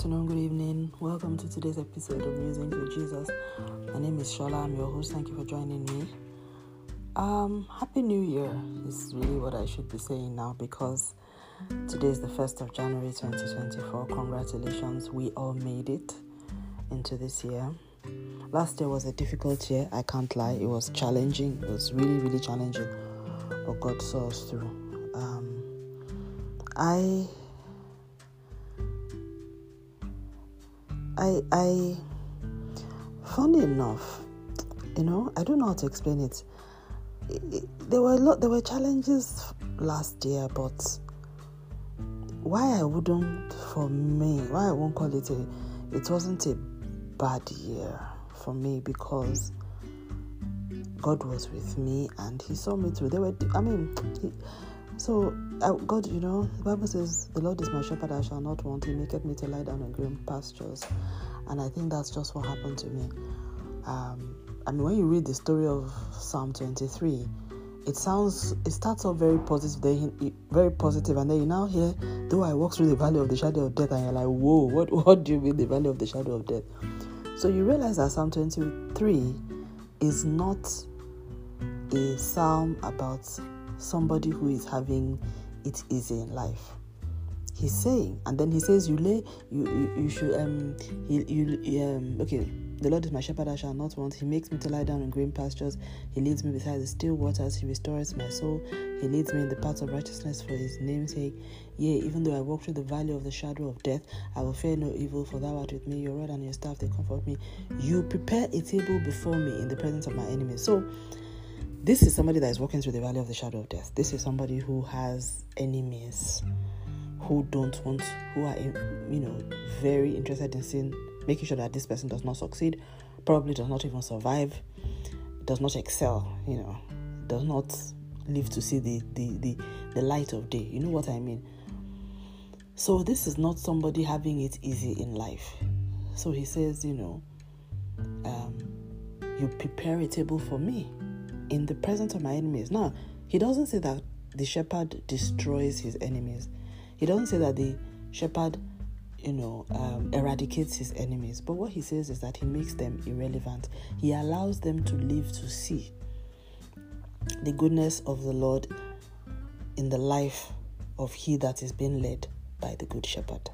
afternoon, good evening. Welcome to today's episode of Musings with Jesus. My name is Shola. I'm your host. Thank you for joining me. Um, Happy New Year is really what I should be saying now because today is the 1st of January 2024. Congratulations, we all made it into this year. Last year was a difficult year, I can't lie. It was challenging, it was really, really challenging, but God saw us through. Um, I I, I, funny enough, you know, I don't know how to explain it. it, it there were a lot, there were challenges last year, but why I wouldn't, for me, why I won't call it a, it wasn't a bad year for me because God was with me and He saw me through. There were, I mean, he, so uh, God, you know, the Bible says, "The Lord is my shepherd; I shall not want. He maketh me to lie down in green pastures." And I think that's just what happened to me. Um, when you read the story of Psalm 23, it sounds, it starts off very positive, then very positive, and then you now hear, "Though I walk through the valley of the shadow of death," and you're like, "Whoa, what? What do you mean the valley of the shadow of death?" So you realize that Psalm 23 is not a psalm about somebody who is having it easy in life. He's saying, and then he says, "You lay, you you, you should um, you, you um, okay." The Lord is my shepherd; I shall not want. He makes me to lie down in green pastures. He leads me beside the still waters. He restores my soul. He leads me in the paths of righteousness for His name's sake. Yea, even though I walk through the valley of the shadow of death, I will fear no evil, for Thou art with me. Your rod and your staff they comfort me. You prepare a table before me in the presence of my enemies. So this is somebody that is walking through the valley of the shadow of death. This is somebody who has enemies, who don't want, who are, you know, very interested in seeing, making sure that this person does not succeed, probably does not even survive, does not excel, you know, does not live to see the, the, the, the light of day. You know what I mean? So this is not somebody having it easy in life. So he says, you know, um, you prepare a table for me in the presence of my enemies. Now, he doesn't say that the shepherd destroys his enemies. He doesn't say that the shepherd, you know, um, eradicates his enemies. But what he says is that he makes them irrelevant. He allows them to live to see the goodness of the Lord in the life of he that is being led by the good shepherd.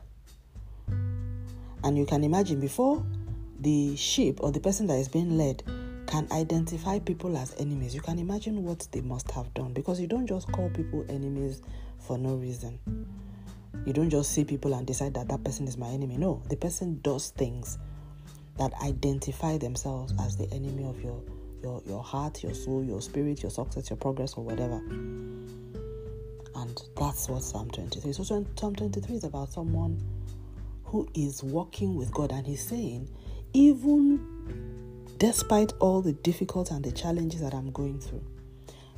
And you can imagine before the sheep or the person that is being led can identify people as enemies, you can imagine what they must have done because you don't just call people enemies for no reason. You don't just see people and decide that that person is my enemy. No, the person does things that identify themselves as the enemy of your your your heart, your soul, your spirit, your success, your progress, or whatever. And that's what Psalm 23. So Psalm 23 is about someone who is walking with God, and he's saying, even despite all the difficult and the challenges that I'm going through.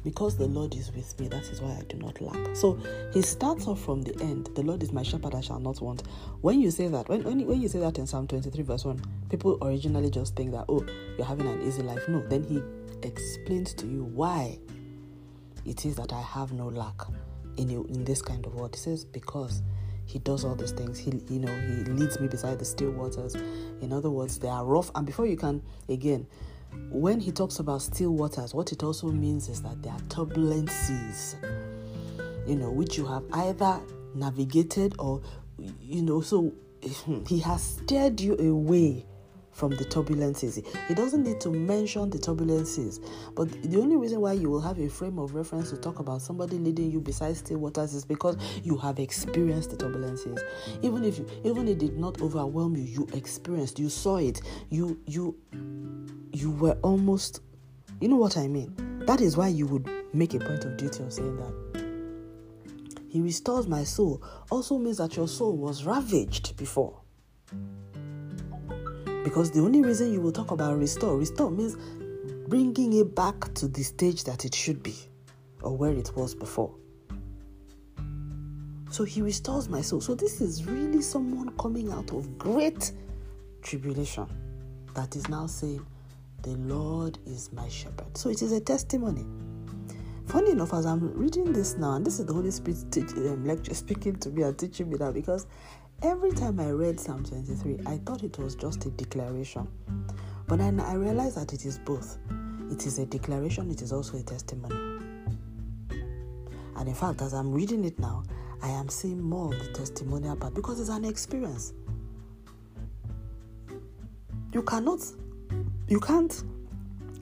Because the Lord is with me, that is why I do not lack. So he starts off from the end. The Lord is my shepherd, I shall not want. When you say that, when, when, when you say that in Psalm 23, verse 1, people originally just think that, oh, you're having an easy life. No, then he explains to you why it is that I have no lack in, in this kind of world. He says, because he does all these things. He, you know, he leads me beside the still waters. In other words, they are rough. And before you can, again, when he talks about still waters, what it also means is that there are turbulent seas, you know, which you have either navigated or, you know, so he has steered you away from the turbulences. He doesn't need to mention the turbulences, but the only reason why you will have a frame of reference to talk about somebody leading you beside still waters is because you have experienced the turbulences. Even if you, even it did not overwhelm you, you experienced, you saw it, you you you were almost, you know what I mean. That is why you would make a point of duty of saying that. He restores my soul also means that your soul was ravaged before. Because the only reason you will talk about restore, restore means bringing it back to the stage that it should be or where it was before. So he restores my soul. So this is really someone coming out of great tribulation that is now saying, The Lord is my shepherd. So it is a testimony. Funny enough, as I'm reading this now, and this is the Holy Spirit teach, um, lecture speaking to me and teaching me now, because every time I read Psalm 23, I thought it was just a declaration. But then I realized that it is both. It is a declaration, it is also a testimony. And in fact, as I'm reading it now, I am seeing more of the testimonial part because it's an experience. You cannot, you can't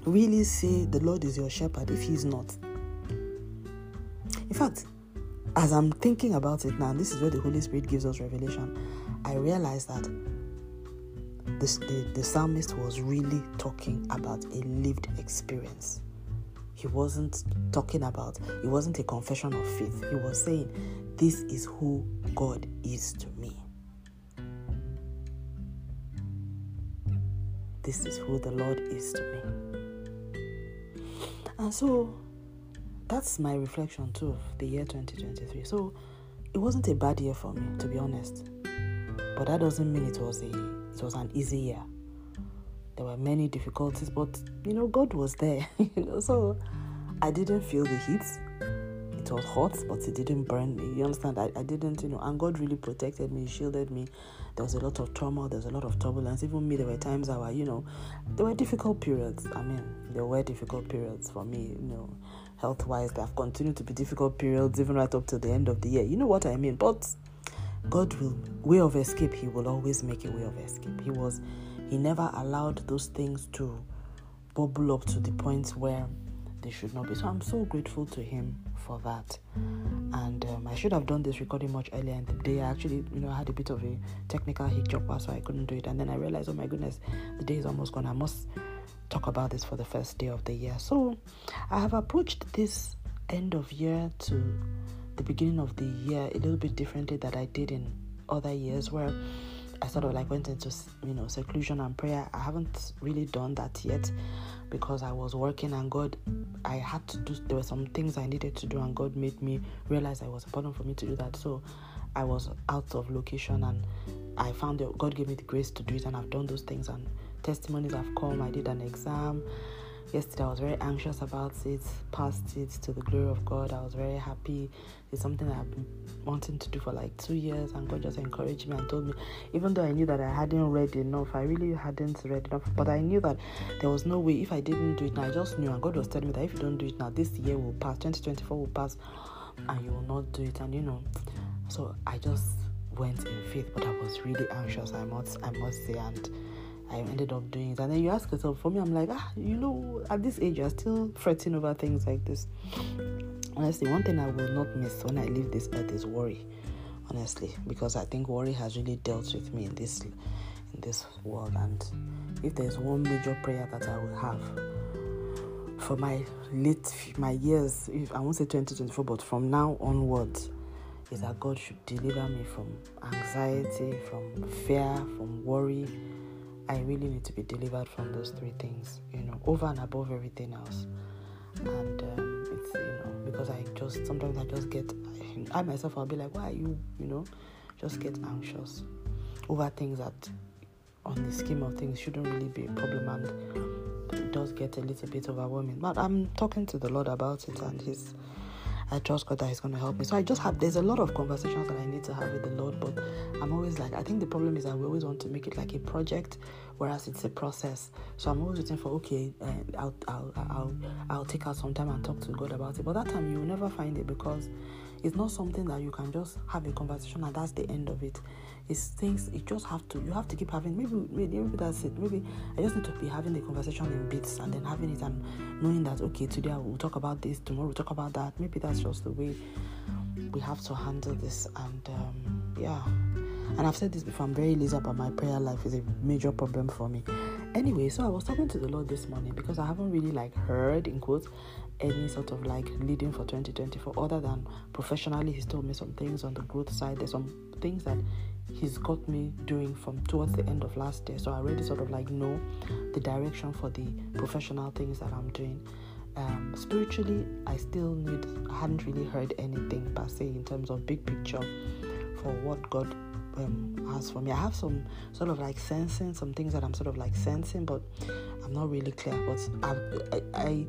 really say the Lord is your shepherd if He's not. In fact, as I'm thinking about it now, this is where the Holy Spirit gives us revelation. I realize that this, the, the psalmist was really talking about a lived experience. He wasn't talking about, it wasn't a confession of faith. He was saying, This is who God is to me. This is who the Lord is to me. And so that's my reflection too of the year 2023. So it wasn't a bad year for me, to be honest. But that doesn't mean it was a it was an easy year. There were many difficulties, but you know, God was there. you know, so I didn't feel the heat. It was hot, but it didn't burn me. You understand? I, I didn't, you know, and God really protected me, shielded me. There was a lot of turmoil, there was a lot of turbulence. Even me, there were times I were, you know, there were difficult periods. I mean, there were difficult periods for me, you know, health wise. There have continued to be difficult periods, even right up to the end of the year. You know what I mean? But God will way of escape. He will always make a way of escape. He was, he never allowed those things to bubble up to the point where they should not be. So I'm so grateful to him for that. And um, I should have done this recording much earlier in the day. I actually, you know, I had a bit of a technical hiccup, so I couldn't do it. And then I realized, oh my goodness, the day is almost gone. I must talk about this for the first day of the year. So I have approached this end of year to the beginning of the year a little bit differently that I did in other years where I sort of like went into you know seclusion and prayer. I haven't really done that yet because I was working and God I had to do there were some things I needed to do and God made me realize it was important for me to do that. So I was out of location and I found that God gave me the grace to do it and I've done those things and testimonies have come. I did an exam yesterday I was very anxious about it, passed it to the glory of God. I was very happy. It's something I've been wanting to do for like two years, and God just encouraged me and told me, even though I knew that I hadn't read enough, I really hadn't read enough, but I knew that there was no way if I didn't do it now. I just knew, and God was telling me that if you don't do it now, this year will pass, 2024 will pass, and you will not do it. And you know, so I just went in faith, but I was really anxious. I must, I must say, and I ended up doing it. And then you ask yourself, for me, I'm like, ah, you know, at this age, you're still fretting over things like this. Honestly, one thing I will not miss when I leave this earth is worry. Honestly, because I think worry has really dealt with me in this in this world. And if there's one major prayer that I will have for my late my years, if I won't say 2024, but from now onwards, is that God should deliver me from anxiety, from fear, from worry I really need to be delivered from those three things, you know, over and above everything else. And um, it's, you know, because I just, sometimes I just get, I myself, I'll be like, why are you, you know, just get anxious over things that, on the scheme of things, shouldn't really be a problem. And it does get a little bit overwhelming. But I'm talking to the Lord about it, and He's, I trust God that He's going to help me. So I just have, there's a lot of conversations that I need to have with the Lord, but I'm always like, I think the problem is we always want to make it like a project, whereas it's a process. So I'm always waiting for, okay, uh, I'll, I'll, I'll, I'll take out some time and talk to God about it. But that time you will never find it because it's not something that you can just have a conversation and that's the end of it. It's things you just have to you have to keep having maybe maybe, maybe that's it. Maybe I just need to be having the conversation in bits and then having it and knowing that okay today I will talk about this, tomorrow we'll talk about that. Maybe that's just the way we have to handle this and um, yeah. And I've said this before, I'm very lazy about my prayer life is a major problem for me. Anyway, so I was talking to the Lord this morning because I haven't really like heard in quotes any sort of like leading for 2024 other than professionally he's told me some things on the growth side. There's some things that he's got me doing from towards the end of last year. So I already sort of like know the direction for the professional things that I'm doing. Um, spiritually, I still need, I hadn't really heard anything per se in terms of big picture for what God um, has for me. I have some sort of like sensing, some things that I'm sort of like sensing, but I'm not really clear. But I, I,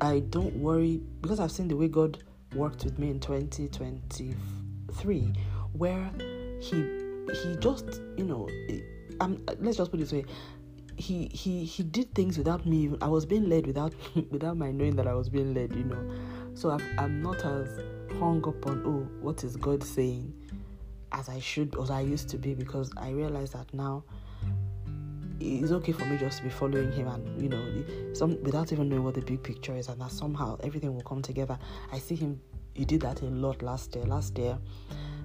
I don't worry because I've seen the way God worked with me in 2023, where He he just, you know, um, let's just put it this way. He he he did things without me. I was being led without without my knowing that I was being led. You know, so I'm, I'm not as hung up on oh what is God saying as I should as I used to be because I realize that now it's okay for me just to be following him and you know some without even knowing what the big picture is and that somehow everything will come together. I see him he did that a lot last year. Last year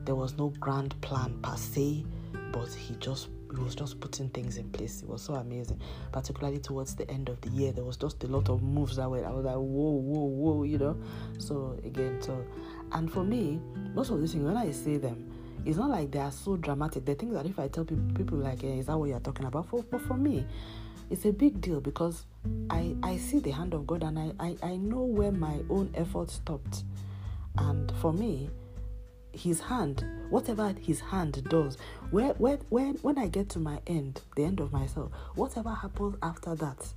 there was no grand plan per se, but he just he was just putting things in place. It was so amazing. Particularly towards the end of the year, there was just a lot of moves that were. I was like, whoa, whoa, whoa, you know. So again, so and for me, most of these things when I say them, it's not like they are so dramatic. The things that if I tell people, people like, eh, is that what you're talking about? For but for me, it's a big deal because I I see the hand of God and I I, I know where my own effort stopped, and for me his hand, whatever his hand does, where, where, when, when I get to my end, the end of myself, whatever happens after that,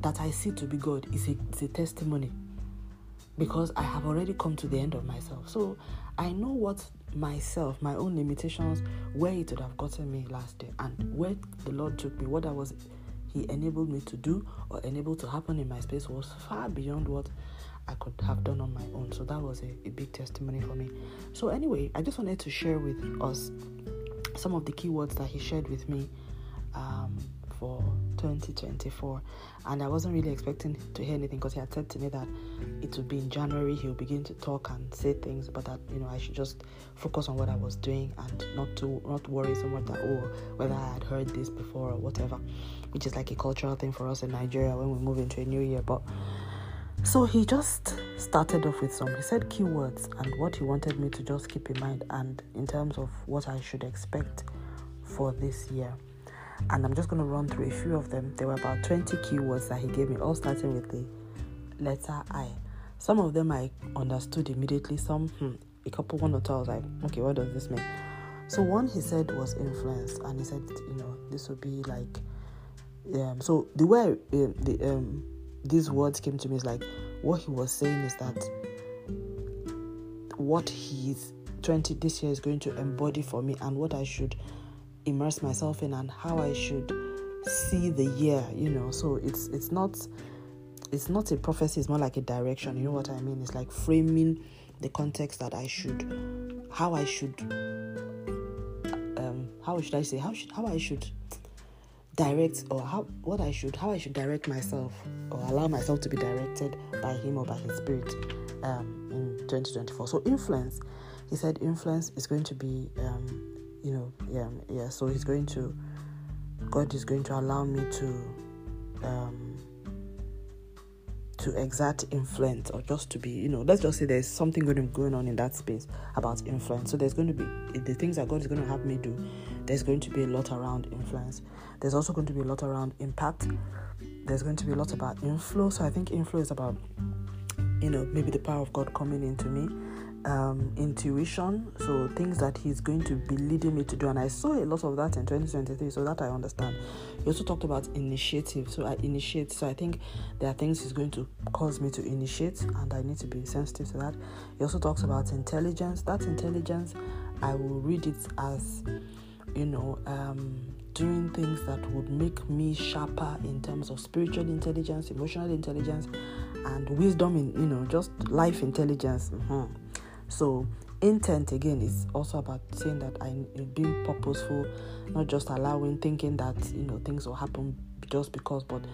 that I see to be God is a, is a testimony because I have already come to the end of myself. So I know what myself, my own limitations, where it would have gotten me last year, and where the Lord took me, what I was, He enabled me to do or enabled to happen in my space was far beyond what I could have done on my own. So that was a, a big testimony for me. So, anyway, I just wanted to share with us some of the keywords that he shared with me um, for 2024. And I wasn't really expecting to hear anything because he had said to me that it would be in January he'll begin to talk and say things, but that you know I should just focus on what I was doing and not to not worry so much that oh whether I had heard this before or whatever, which is like a cultural thing for us in Nigeria when we move into a new year. But so he just started off with some, he said keywords and what he wanted me to just keep in mind, and in terms of what I should expect for this year. And I'm just going to run through a few of them. There were about 20 keywords that he gave me, all starting with the letter I. Some of them I understood immediately, some, hmm, a couple, one or two, I was like, okay, what does this mean? So, one he said was influence, and he said, you know, this would be like, um, so the way uh, the um, these words came to me is like what he was saying is that what he's 20 this year is going to embody for me and what I should immerse myself in and how I should see the year, you know. So it's it's not it's not a prophecy, it's more like a direction. You know what I mean? It's like framing the context that I should how I should um how should I say how should how I should direct or how what I should how I should direct myself or allow myself to be directed by him or by his spirit um, in 2024. So influence, he said influence is going to be um, you know yeah yeah so he's going to God is going to allow me to um, to exert influence or just to be, you know, let's just say there's something going going on in that space about influence. So there's going to be the things that God is going to have me do. There's going to be a lot around influence. There's also going to be a lot around impact. There's going to be a lot about inflow. So I think inflow is about, you know, maybe the power of God coming into me um, intuition, so things that he's going to be leading me to do. And I saw a lot of that in 2023, so that I understand. He also talked about initiative, so I initiate. So I think there are things he's going to cause me to initiate, and I need to be sensitive to that. He also talks about intelligence. That intelligence, I will read it as, you know, um, doing things that would make me sharper in terms of spiritual intelligence, emotional intelligence, and wisdom in, you know, just life intelligence. Mm-hmm. So intent again is also about saying that I'm being purposeful, not just allowing thinking that you know things will happen just because, but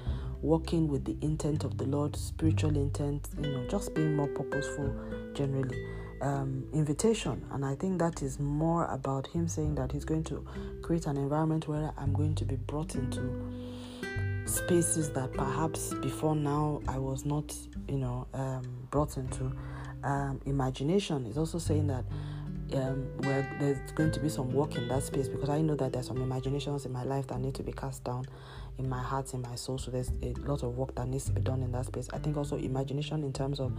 working with the intent of the Lord, spiritual intent, you know, just being more purposeful generally. Um, invitation, and I think that is more about Him saying that He's going to create an environment where I'm going to be brought into spaces that perhaps before now I was not, you know, um, brought into um, imagination is also saying that um, where there's going to be some work in that space because I know that there's some imaginations in my life that need to be cast down in my heart, in my soul. So there's a lot of work that needs to be done in that space. I think also imagination in terms of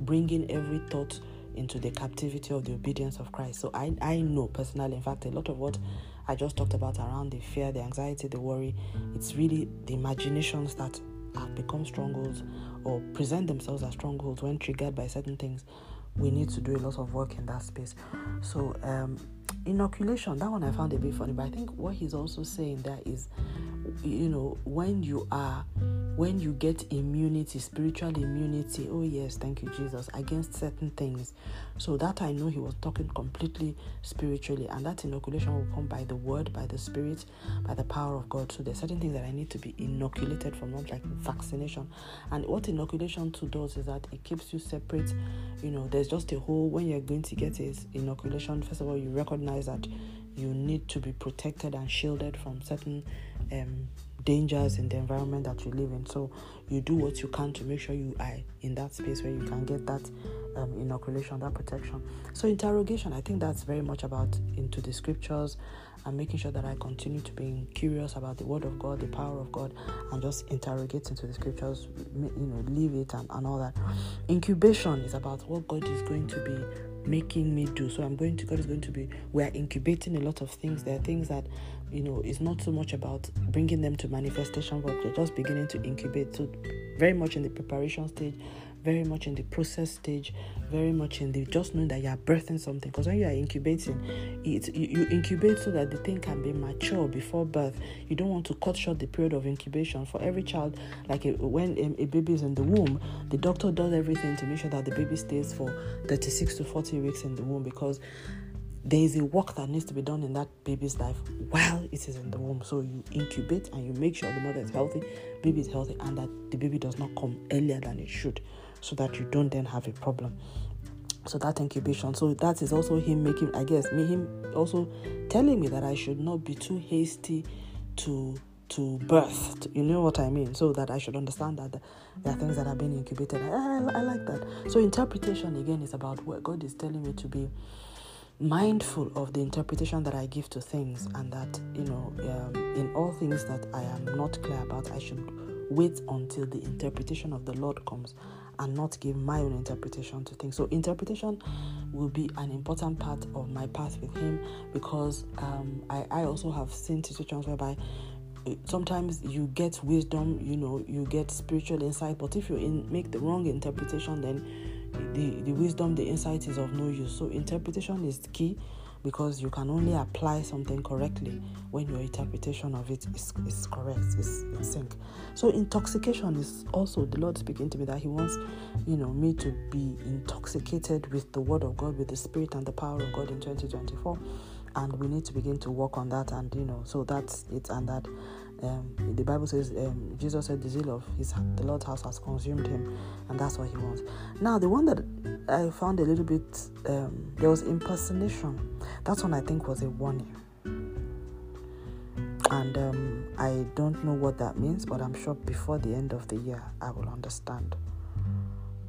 bringing every thought into the captivity of the obedience of Christ. So I, I know personally, in fact, a lot of what I just talked about around the fear, the anxiety, the worry, it's really the imaginations that have become strongholds or present themselves as strongholds when triggered by certain things we need to do a lot of work in that space. So, um, inoculation, that one I found a bit funny, but I think what he's also saying there is, you know, when you are when you get immunity, spiritual immunity, oh yes, thank you, Jesus, against certain things. So that I know he was talking completely spiritually, and that inoculation will come by the word, by the spirit, by the power of God. So there's certain things that I need to be inoculated from, not like vaccination. And what inoculation too does is that it keeps you separate. You know, there's just a whole when you're going to get a inoculation, first of all, you recognize that you need to be protected and shielded from certain um, dangers in the environment that you live in. So you do what you can to make sure you are in that space where you can get that um, inoculation, that protection. So interrogation, I think that's very much about into the scriptures and making sure that I continue to be curious about the word of God, the power of God, and just interrogate into the scriptures, you know, leave it and, and all that. Incubation is about what God is going to be making me do. So I'm going to God is going to be we are incubating a lot of things. There are things that you know it's not so much about bringing them to manifestation, but they're just beginning to incubate. So very much in the preparation stage, very much in the process stage, very much in the just knowing that you are birthing something. Because when you are incubating, it you, you, incubate so that the thing can be mature before birth. You don't want to cut short the period of incubation for every child. Like a, when a, a baby is in the womb, the doctor does everything to make sure that the baby stays for 36 to 40 weeks in the womb because there is a work that needs to be done in that baby's life while it is in the womb. So you incubate and you make sure the mother is healthy, baby is healthy, and that the baby does not come earlier than it should so that you don't then have a problem. So that incubation. So that is also him making, I guess, me him also telling me that I should not be too hasty to to birth. You know what I mean? So that I should understand that there are things that are being incubated. I, I, I like that. So interpretation again is about what God is telling me to be mindful of the interpretation that I give to things, and that you know, um, in all things that I am not clear about, I should wait until the interpretation of the Lord comes and not give my own interpretation to things. So, interpretation will be an important part of my path with Him because um, I, I also have seen situations whereby uh, sometimes you get wisdom, you know, you get spiritual insight, but if you in, make the wrong interpretation, then the, the wisdom, the insight is of no use. So, interpretation is key because you can only apply something correctly when your interpretation of it is, is correct, is in sync. So intoxication is also the Lord speaking to me that He wants, you know, me to be intoxicated with the Word of God, with the Spirit and the power of God in 2024. And we need to begin to work on that, and you know, so that's it, and that um, the Bible says um, Jesus said the zeal of his the Lord's house has consumed him, and that's what he wants. Now, the one that I found a little bit um, there was impersonation. That one I think was a warning, and um, I don't know what that means, but I'm sure before the end of the year I will understand.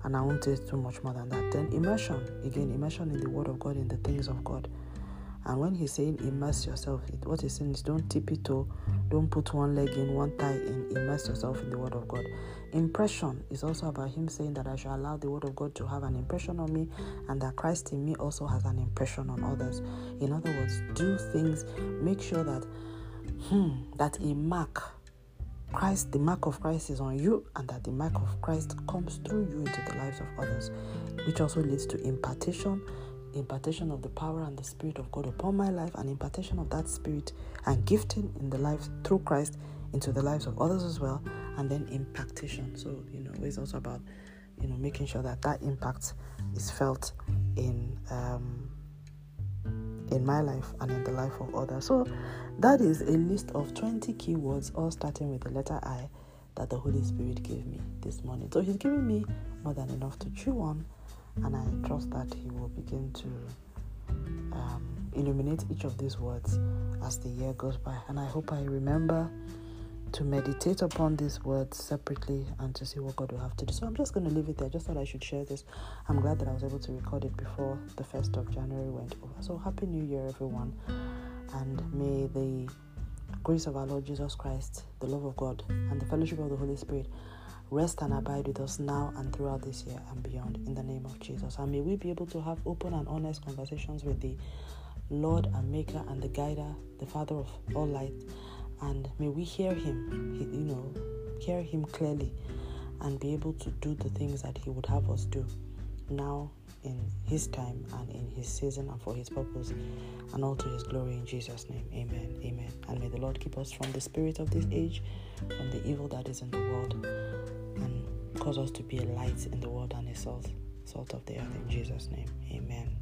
And I won't say too much more than that. Then immersion again, immersion in the Word of God, in the things of God. And when he's saying immerse yourself, what he's saying is don't tip it toe, don't put one leg in, one thigh in, immerse yourself in the Word of God. Impression is also about him saying that I shall allow the Word of God to have an impression on me and that Christ in me also has an impression on others. In other words, do things, make sure that hmm, that a mark Christ, the mark of Christ is on you, and that the mark of Christ comes through you into the lives of others, which also leads to impartation, impartation of the power and the Spirit of God upon my life, and impartation of that Spirit and gifting in the life through Christ into the lives of others as well, and then impactation. So, you know, it's also about, you know, making sure that that impact is felt in um, in my life and in the life of others. So, that is a list of 20 keywords, all starting with the letter I, that the Holy Spirit gave me this morning. So, He's giving me more than enough to chew on and I trust that He will begin to um, illuminate each of these words as the year goes by. And I hope I remember to meditate upon these words separately and to see what God will have to do. So I'm just going to leave it there. Just thought I should share this. I'm glad that I was able to record it before the 1st of January went over. So Happy New Year, everyone. And may the grace of our Lord Jesus Christ, the love of God, and the fellowship of the Holy Spirit rest and abide with us now and throughout this year and beyond in the name of Jesus. And may we be able to have open and honest conversations with the Lord and Maker and the Guider, the Father of all light. And may we hear Him, you know, hear Him clearly and be able to do the things that He would have us do now in his time and in his season and for his purpose and all to his glory in Jesus' name. Amen. Amen. And may the Lord keep us from the spirit of this age, from the evil that is in the world, and cause us to be a light in the world and a salt, salt of the earth in Jesus' name. Amen.